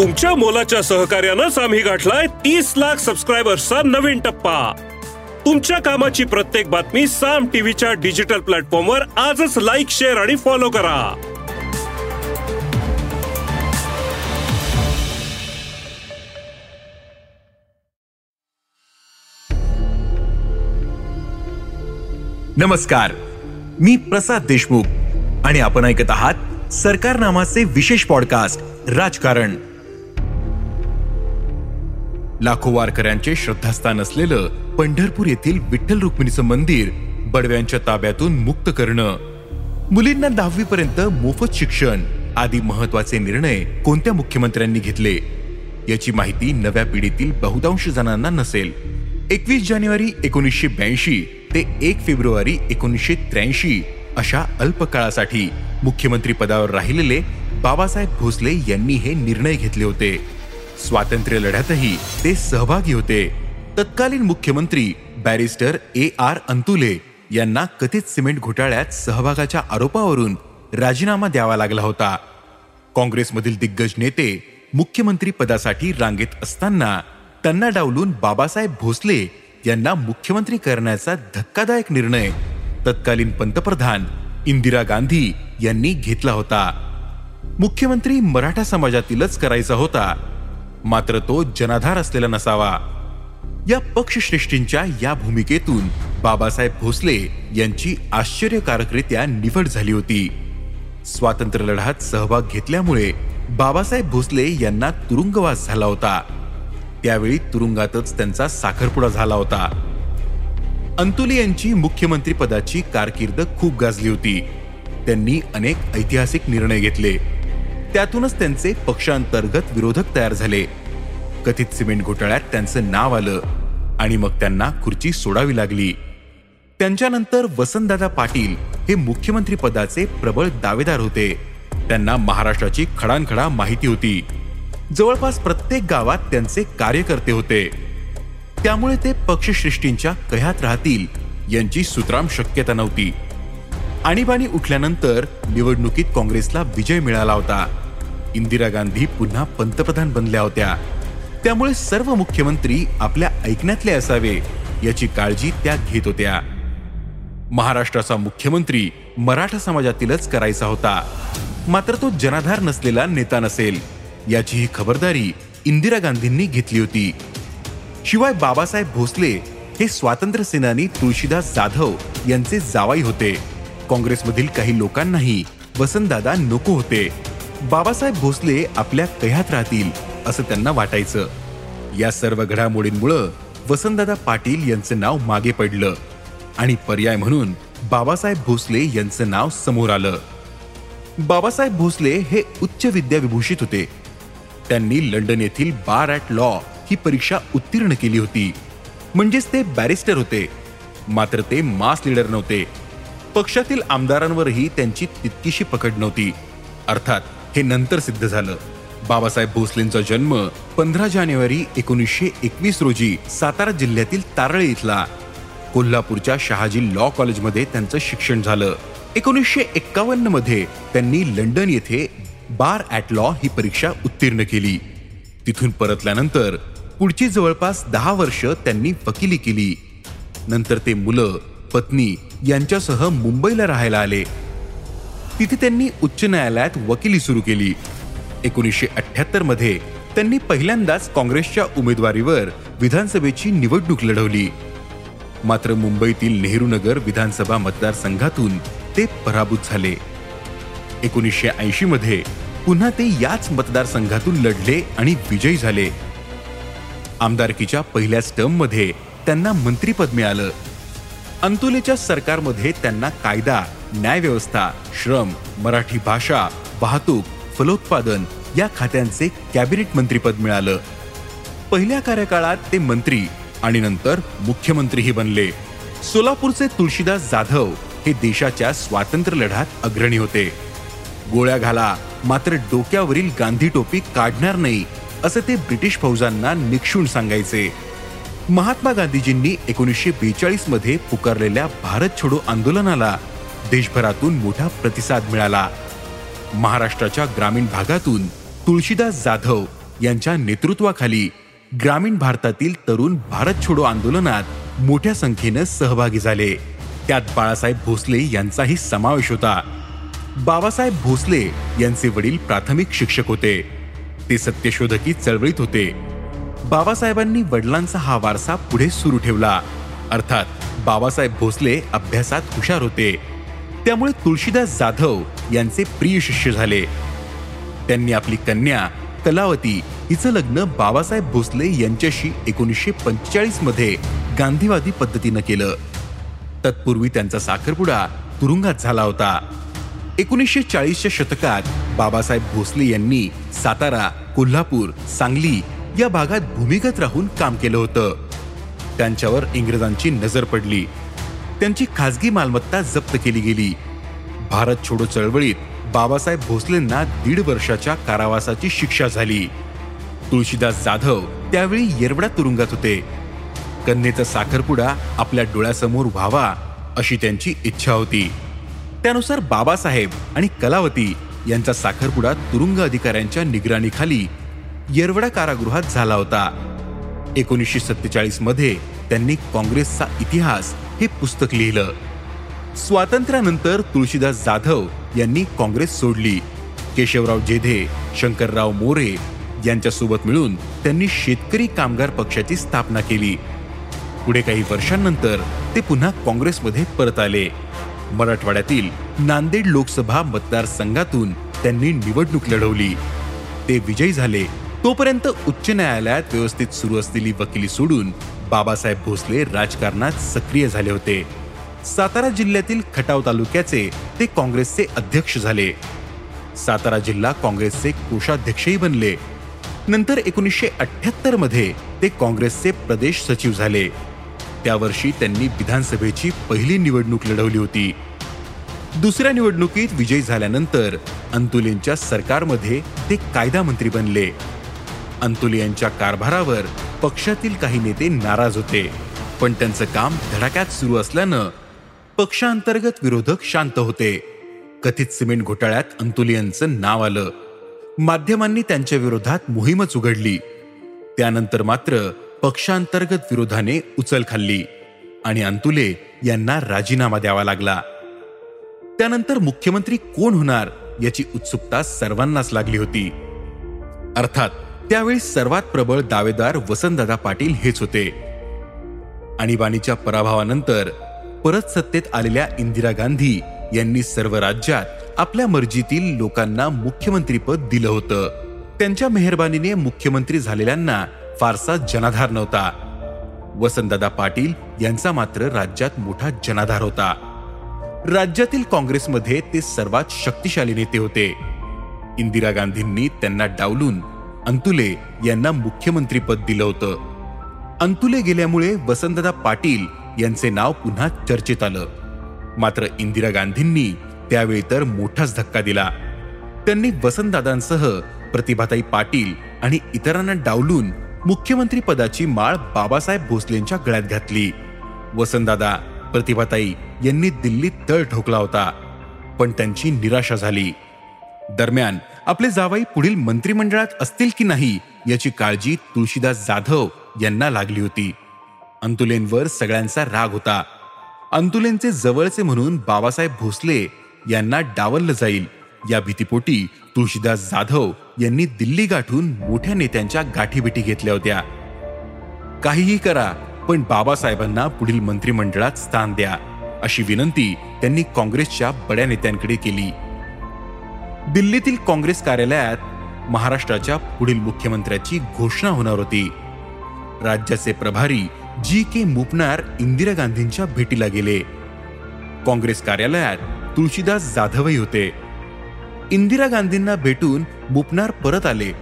तुमच्या मोलाच्या सहकार्यानंच आम्ही गाठलाय तीस लाख सबस्क्रायबर्सचा नवीन टप्पा. तुमच्या कामाची प्रत्येक बातमी साम टीव्हीच्या डिजिटल प्लॅटफॉर्मवर आजच लाईक शेअर आणि फॉलो करा. नमस्कार. मी प्रसाद देशमुख आणि आपण ऐकत आहात सरकार नामाचे विशेष पॉडकास्ट राजकारण. लाखो वारकऱ्यांचे श्रद्धास्थान असलेलं पंढरपूर येथील विठ्ठल रुक्मिणीचं मंदिर बडव्यांच्या ताब्यातून मुक्त करणं. मुलींना दहावी पर्यंत मोफत शिक्षण आदी महत्त्वाचे निर्णय कोणत्या मुख्यमंत्र्यांनी घेतले? याची माहिती नव्या पिढीतील बहुतांश जणांना नसेल. एकवीस जानेवारी एकोणीसशे ब्याऐंशी ते एक फेब्रुवारी एकोणीसशे त्र्याऐंशी अशा अल्प काळासाठी मुख्यमंत्री पदावर राहिलेले बाबासाहेब भोसले यांनी हे निर्णय घेतले होते. स्वातंत्र्य लढ्यातही ते सहभागी होते. तत्कालीन मुख्यमंत्री बॅरिस्टर ए आर अंतुले यांना कथित सिमेंट घोटाळ्यात सहभागाच्या आरोपावरून राजीनामा द्यावा लागला होता. काँग्रेसमधील दिग्गज नेते मुख्यमंत्री पदासाठी रांगेत असताना त्यांना डावलून बाबासाहेब भोसले यांना मुख्यमंत्री करण्याचा धक्कादायक निर्णय तत्कालीन पंतप्रधान इंदिरा गांधी यांनी घेतला होता. मुख्यमंत्री मराठा समाजातीलच करायचा होता. मात्र तो जनाधार असलेला नसावा. या पक्षश्रेष्ठींच्या या भूमिकेतून बाबासाहेब भोसले यांची आश्चर्यकारकरित्या निवड झाली होती. स्वातंत्र्य लढ्यात सहभाग घेतल्यामुळे बाबासाहेब भोसले यांना तुरुंगवास झाला होता. त्यावेळी तुरुंगातच त्यांचा साखरपुडा झाला होता. अंतुले यांची मुख्यमंत्री पदाची कारकीर्द खूप गाजली होती. त्यांनी अनेक ऐतिहासिक निर्णय घेतले. त्यातूनच त्यांचे पक्षांतर्गत विरोधक तयार झाले. कथित सिमेंट घोटाळ्यात त्यांचं नाव आलं आणि मग त्यांना खुर्ची सोडावी लागली. त्यांच्यानंतर वसंतदादा पाटील हे मुख्यमंत्री पदाचे प्रबळ दावेदार होते. त्यांना महाराष्ट्राची खडानखडा माहिती होती. जवळपास प्रत्येक गावात त्यांचे कार्यकर्ते होते. त्यामुळे ते पक्षश्रेष्ठींच्या कह्यात राहतील यांची सुतराम शक्यता नव्हती. आणीबाणी उठल्यानंतर निवडणुकीत काँग्रेसला विजय मिळाला होता. इंदिरा गांधी पुन्हा पंतप्रधान बनल्या होत्या. त्यामुळे सर्व मुख्यमंत्री आपल्या ऐकण्यातले असावे याची काळजी त्या घेत होत्या. महाराष्ट्राचा मुख्यमंत्री मराठा समाजातीलच करायचा होता. मात्र तो जनाधार नसलेला नेता नसेल याची ही खबरदारी इंदिरा गांधींनी घेतली होती. शिवाय बाबासाहेब भोसले हे स्वातंत्र्य सेनानी तुळशीदास जाधव यांचे जावाई होते. काँग्रेसमधील काही लोकांनाही वसंतदादा नको होते. बाबासाहेब भोसले आपल्या कह्यात राहतील असं त्यांना वाटायचं. या सर्व घडामोडींमुळं वसंतदादा पाटील यांचं नाव मागे पडलं आणि पर्याय म्हणून बाबासाहेब भोसले यांचं नाव समोर आलं. बाबासाहेब भोसले हे उच्च विद्या विभूषित होते. त्यांनी लंडन येथील बार ॲट लॉ ही परीक्षा उत्तीर्ण केली होती. म्हणजेच ते बॅरिस्टर होते. मात्र ते मास लीडर नव्हते. पक्षातील आमदारांवरही त्यांची तितकीशी पकड नव्हती. अर्थात हे नंतर सिद्ध झालं. बाबासाहेब भोसलेंचा जन्म पंधरा जानेवारी एकोणीसशे एकवीस रोजी सातारा जिल्ह्यातील तारळे इथला. कोल्हापूरच्या शहाजी लॉ कॉलेजमध्ये त्यांचं शिक्षण झालं. एकोणीसशे एक्कावन्नमध्ये त्यांनी लंडन येथे बार ॲट लॉ ही परीक्षा उत्तीर्ण केली. तिथून परतल्यानंतर पुढची जवळपास दहा वर्ष त्यांनी वकिली केली. नंतर ते मुलं पत्नी यांच्यासह मुंबईला राहायला आले. तिथे त्यांनी उच्च न्यायालयात वकिली सुरू केली. एकोणीसशे अठ्याहत्तरमध्ये त्यांनी पहिल्यांदाच काँग्रेसच्या उमेदवारीवर विधानसभेची निवडणूक लढवली. मात्र मुंबईतील नेहरूनगर विधानसभा मतदारसंघातून ते पराभूत झाले. एकोणीसशे ऐंशी मध्ये पुन्हा ते याच मतदारसंघातून लढले आणि विजयी झाले. आमदारकीच्या पहिल्याच टर्म त्यांना मंत्रीपद मिळालं. अंतुलेच्या सरकारमध्ये त्यांना कायदा न्यायव्यवस्था श्रम मराठी भाषा वाहतूक फलोत्पादन या खात्यांचे कॅबिनेट मंत्रीपद मिळालं. पहिल्या कार्यकाळात ते मंत्री आणि नंतर मुख्यमंत्रीही बनले. सोलापूरचे तुळशीदास जाधव हे देशाच्या स्वातंत्र्य लढ्यात अग्रणी होते. गोळ्या घाला मात्र डोक्यावरील गांधी टोपी काढणार नाही असं ते ब्रिटिश फौजांना निक्षून सांगायचे. महात्मा गांधीजींनी एकोणीसशे बेचाळीसमध्ये पुकारलेल्या भारत छोडो आंदोलनाला देशभरातून मोठा प्रतिसाद मिळाला. महाराष्ट्राच्या ग्रामीण भागातून तुळशीदास जाधव यांच्या नेतृत्वाखाली ग्रामीण भारतातील तरुण भारत छोडो आंदोलनात मोठ्या संख्येनं सहभागी झाले. त्यात बाळासाहेब भोसले यांचाही समावेश होता. बाबासाहेब भोसले यांचे वडील प्राथमिक शिक्षक होते. ते सत्यशोधकी चळवळीत होते. बाबासाहेबांनी वडिलांचा हा वारसा पुढे सुरू ठेवला. अर्थात बाबासाहेब भोसले अभ्यासात हुशार होते. त्यामुळे तुळशीदास जाधव यांचे प्रिय शिष्य झाले. त्यांनी आपली कन्या कलावती हिचं लग्न बाबासाहेब भोसले यांच्याशी एकोणीसशे पंचेचाळीसमध्ये गांधीवादी पद्धतीनं केलं. तत्पूर्वी त्यांचा साखरपुडा तुरुंगात झाला होता. एकोणीसशे चाळीसच्या शतकात बाबासाहेब भोसले यांनी सातारा कोल्हापूर सांगली या भागात भूमिगत राहून काम केलं होतं. त्यांच्यावर इंग्रजांची नजर पडली. त्यांची खासगी मालमत्ता जप्त केली गेली. भारत छोडो चळवळीत बाबासाहेब भोसलेंना दीड वर्षाच्या कारावासाची शिक्षा झाली. तुळशीदास जाधव त्यावेळी येरवडा तुरुंगात होते. कन्येचा साखरपुडा आपल्या डोळ्यासमोर व्हावा अशी त्यांची इच्छा होती. त्यानुसार बाबासाहेब आणि कलावती यांचा साखरपुडा तुरुंग अधिकाऱ्यांच्या निगराणीखाली येरवडा कारागृहात झाला होता. एकोणीसशे सत्तेचाळीसमध्ये त्यांनी काँग्रेसचा इतिहास हे पुस्तक लिहिलं. स्वातंत्र्यानंतर तुळशीदास जाधव यांनी काँग्रेस सोडली. केशवराव जेधे शंकरराव मोरे यांच्यासोबत मिळून त्यांनी शेतकरी कामगार पक्षाची स्थापना केली. पुढे काही वर्षांनंतर ते पुन्हा काँग्रेसमध्ये परत आले. मराठवाड्यातील नांदेड लोकसभा मतदारसंघातून त्यांनी निवडणूक लढवली. ते विजयी झाले. तोपर्यंत उच्च न्यायालयात व्यवस्थित सुरू असलेली वकिली सोडून बाबासाहेब भोसले राजकारणात सक्रिय झाले होते. सातारा जिल्ह्यातील खटाव तालुक्याचे ते काँग्रेसचे अध्यक्ष झाले. सातारा जिल्हा काँग्रेसचे कोषाध्यक्षही बनले. नंतर एकोणीसशे अठ्याहत्तरमध्ये ते काँग्रेसचे प्रदेश सचिव झाले. त्या वर्षी त्यांनी विधानसभेची पहिली निवडणूक लढवली होती. दुसऱ्या निवडणुकीत विजयी झाल्यानंतर अंतुलेंच्या सरकारमध्ये ते कायदा मंत्री बनले. अंतुल यांच्या कारभारावर पक्षातील काही नेते नाराज होते. पण त्यांचं काम धडाक्यात सुरू असल्यानं पक्षांतर्गत विरोधक शांत होते. कथित सिमेंट घोटाळ्यात अंतुल यांचं नाव आलं. माध्यमांनी त्यांच्या विरोधात मोहीमच उघडली. त्यानंतर मात्र पक्षांतर्गत विरोधाने उचल खाल्ली आणि अंतुले यांना राजीनामा द्यावा लागला. त्यानंतर मुख्यमंत्री कोण होणार याची उत्सुकता सर्वांनाच लागली होती. अर्थात त्यावेळी सर्वात प्रबळ दावेदार वसंतदादा पाटील हेच होते. आणीबाणीच्या पराभवानंतर परत सत्तेत आलेल्या इंदिरा गांधी यांनी सर्व राज्यात आपल्या मर्जीतील लोकांना मुख्यमंत्रीपद दिलं होतं. त्यांच्या मेहरबानीने मुख्यमंत्री झालेल्यांना फारसा जनाधार नव्हता. वसंतदादा पाटील यांचा मात्र राज्यात मोठा जनाधार होता. राज्यातील काँग्रेसमध्ये ते सर्वात शक्तिशाली नेते होते. इंदिरा गांधींनी त्यांना डावलून अंतुले यांना मुख्यमंत्रीपद दिलं होतं. अंतुले गेल्यामुळे वसंतदा पाटील यांचे नाव पुन्हा चर्चेत आलं. मात्र इंदिरा गांधींनी त्यावेळी तर मोठाच धक्का दिला. त्यांनी वसंतदादांसह प्रतिभाताई पाटील आणि इतरांना डावलून मुख्यमंत्री पदाची माळ बाबासाहेब भोसलेंच्या गळ्यात घातली. वसंतदादा प्रतिभाताई यांनी दिल्लीत तळ ठोकला होता पण त्यांची निराशा झाली. दरम्यान आपले जावाई पुढील मंत्रिमंडळात असतील की नाही याची काळजी तुळशीदास जाधव यांना लागली होती. अंतुलेंवर सगळ्यांचा राग होता. अंतुलेंचे जवळचे म्हणून बाबासाहेब भोसले यांना डावललं जाईल. या भीतीपोटी तुळशीदास जाधव यांनी दिल्ली गाठून मोठ्या नेत्यांच्या गाठीभेटी घेतल्या होत्या. काहीही करा पण बाबासाहेबांना पुढील मंत्रिमंडळात स्थान द्या अशी विनंती त्यांनी काँग्रेसच्या बड्या नेत्यांकडे केली. दिल्लीतील काँग्रेस कार्यालयात महाराष्ट्राच्या पुढील मुख्यमंत्र्याची घोषणा होणार होती. राज्याचे प्रभारी जी के मुपनार इंदिरा गांधींच्या भेटीला गेले. काँग्रेस कार्यालयात तुळशीदास जाधवही होते. इंदिरा गांधींना भेटून मुपनार परत आले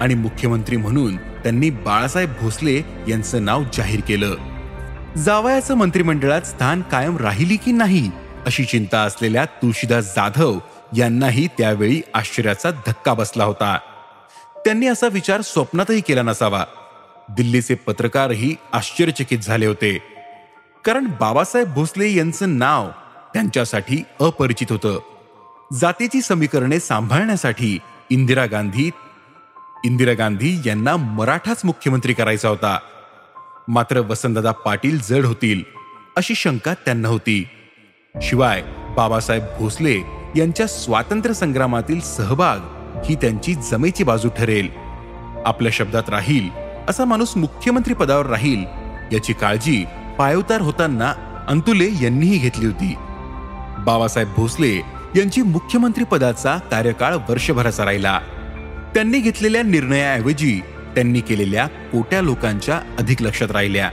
आणि मुख्यमंत्री म्हणून त्यांनी बाळासाहेब भोसले यांचं नाव जाहीर केलं. जावयाचं मंत्रिमंडळात स्थान कायम राहिली की नाही अशी चिंता असलेल्या तुळशीदास जाधव यांनाही त्यावेळी आश्चर्याचा धक्का बसला होता. त्यांनी असा विचार स्वप्नातही केला नसावा. दिल्लीचे पत्रकारही आश्चर्यचकित झाले होते. कारण बाबासाहेब भोसले यांचं नाव त्यांच्यासाठी अपरिचित होतं. जातीची समीकरणे सांभाळण्यासाठी इंदिरा गांधी इंदिरा गांधी यांना मराठाच मुख्यमंत्री करायचा होता. मात्र वसंतदादा पाटील जड होतील अशी शंका त्यांना होती. शिवाय बाबासाहेब भोसले यांच्या स्वातंत्र्य संग्रामातील सहभाग ही त्यांची जमेची बाजू ठरेल. आपल्या शब्दात राहील असा माणूस मुख्यमंत्री पदावर राहील याची काळजी पायवतार होताना अंतुले यांनीही घेतली होती. बाबासाहेब भोसले यांची मुख्यमंत्री पदाचा कार्यकाळ वर्षभराचा राहिला. त्यांनी घेतलेल्या निर्णयाऐवजी त्यांनी केलेल्या कोट्या लोकांच्या अधिक लक्षात राहिल्या.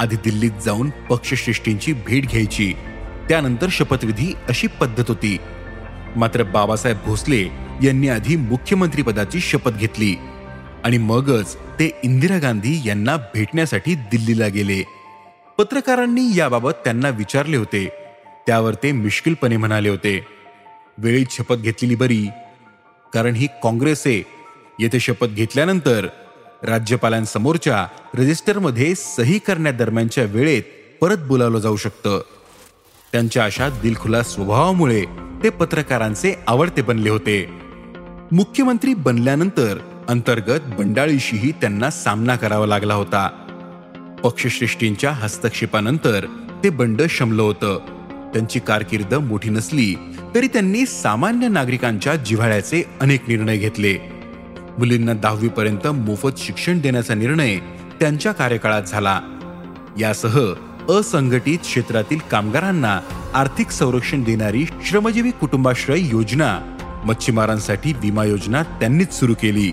आधी दिल्लीत जाऊन पक्षश्रेष्ठींची भेट घ्यायची त्यानंतर शपथविधी अशी पद्धत होती. मात्र बाबासाहेब भोसले यांनी आधी मुख्यमंत्रीपदाची शपथ घेतली. आणि मगच ते इंदिरा गांधी यांना भेटण्यासाठी दिल्लीला गेले. पत्रकारांनी याबाबत त्यांना विचारले होते. त्यावर ते मिश्किलपणे म्हणाले होते. वेळीत शपथ घेतलेली बरी. कारण ही काँग्रेस आहे. येथे शपथ घेतल्यानंतर राज्यपालांसमोरच्या रजिस्टरमध्ये सही करण्यादरम्यानच्या वेळेत परत बोलावलं जाऊ शकतं. त्यांच्या अशा दिलखुलास स्वभावामुळे ते पत्रकारांचे आवडते बनले होते. मुख्यमंत्री बनल्यानंतर अंतर्गत बंडाळीशीही त्यांना सामना करावा लागला होता. पक्षश्रेष्ठींच्या हस्तक्षेपानंतर ते बंड शमलं होतं. त्यांची कारकीर्द मोठी नसली तरी त्यांनी सामान्य नागरिकांच्या जिव्हाळ्याचे अनेक निर्णय घेतले. मुलींना दहावीपर्यंत मोफत शिक्षण देण्याचा निर्णय त्यांच्या कार्यकाळात झाला. यासह असंघटित क्षेत्रातील कामगारांना आर्थिक संरक्षण देणारी श्रमजीवी कुटुंबाश्रय योजना मच्छीमारांसाठी विमा योजना त्यांनीच सुरू केली.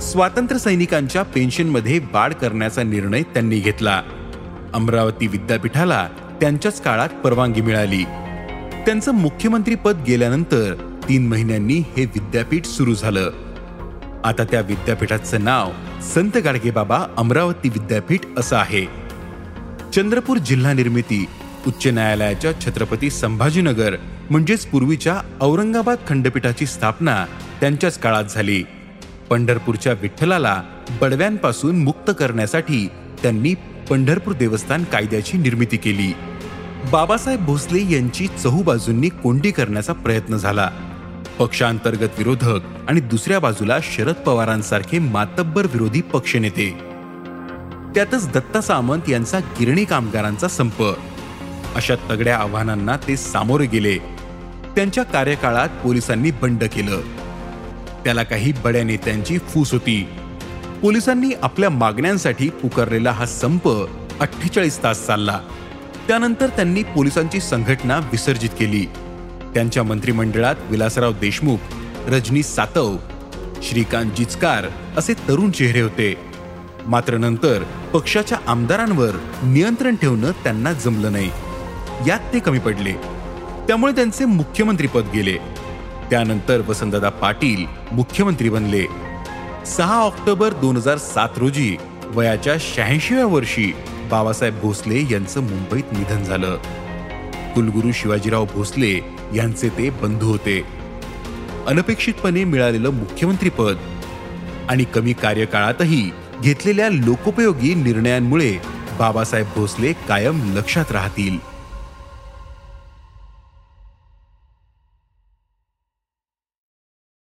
स्वातंत्र्य सैनिकांच्या पेन्शनमध्ये वाढ करण्याचा निर्णय त्यांनी घेतला. अमरावती विद्यापीठाला त्यांच्याच काळात परवानगी मिळाली. त्यांचं मुख्यमंत्री पद गेल्यानंतर तीन महिन्यांनी हे विद्यापीठ सुरू झालं. आता त्या विद्यापीठाचं नाव संत गाडगेबाबा अमरावती विद्यापीठ असं आहे. चंद्रपूर जिल्हा निर्मिती उच्च न्यायालयाच्या छत्रपती संभाजीनगर म्हणजेच पूर्वीच्या औरंगाबाद खंडपीठाची स्थापना त्यांच्याच काळात झाली. पंढरपूरच्या विठ्ठलाला बडव्यांपासून मुक्त करण्यासाठी त्यांनी पंढरपूर देवस्थान कायद्याची निर्मिती केली. बाबासाहेब भोसले यांची चहूबाजूंनी कोंडी करण्याचा प्रयत्न झाला. पक्षांतर्गत विरोधक आणि दुसऱ्या बाजूला शरद पवारांसारखे मातब्बर विरोधी पक्षनेते त्यातच दत्ता सामंत यांचा गिरणी कामगारांचा संप. अशा तगड्या आव्हानांना ते सामोरे गेले. त्यांच्या कार्यकाळात पोलिसांनी बंड केलं. त्याला काही बड्या नेत्यांची फूस होती. पोलिसांनी आपल्या मागण्यांसाठी पुकारलेला हा संप अठ्ठेचाळीस तास चालला. त्यानंतर त्यांनी पोलिसांची संघटना विसर्जित केली. त्यांच्या मंत्रिमंडळात विलासराव देशमुख रजनी सातव श्रीकांत जिचकार असे तरुण चेहरे होते. मात्र नंतर पक्षाच्या आमदारांवर नियंत्रण ठेवणं त्यांना जमलं नाही. यात ते कमी पडले. त्यामुळे त्यांचे मुख्यमंत्री पद गेले. त्यानंतर वसंतदादा पाटील मुख्यमंत्री बनले. सहा ऑक्टोबर दोन हजार सात रोजी वयाच्या शहाऐंशीव्या वर्षी बाबासाहेब भोसले यांचं मुंबईत निधन झालं. कुलगुरू शिवाजीराव भोसले यांचे ते बंधू होते. अनपेक्षितपणे मिळालेलं मुख्यमंत्रीपद आणि कमी कार्यकाळातही घेतलेल्या लोकोपयोगी निर्णयांमुळे बाबासाहेब भोसले कायम लक्षात राहतील.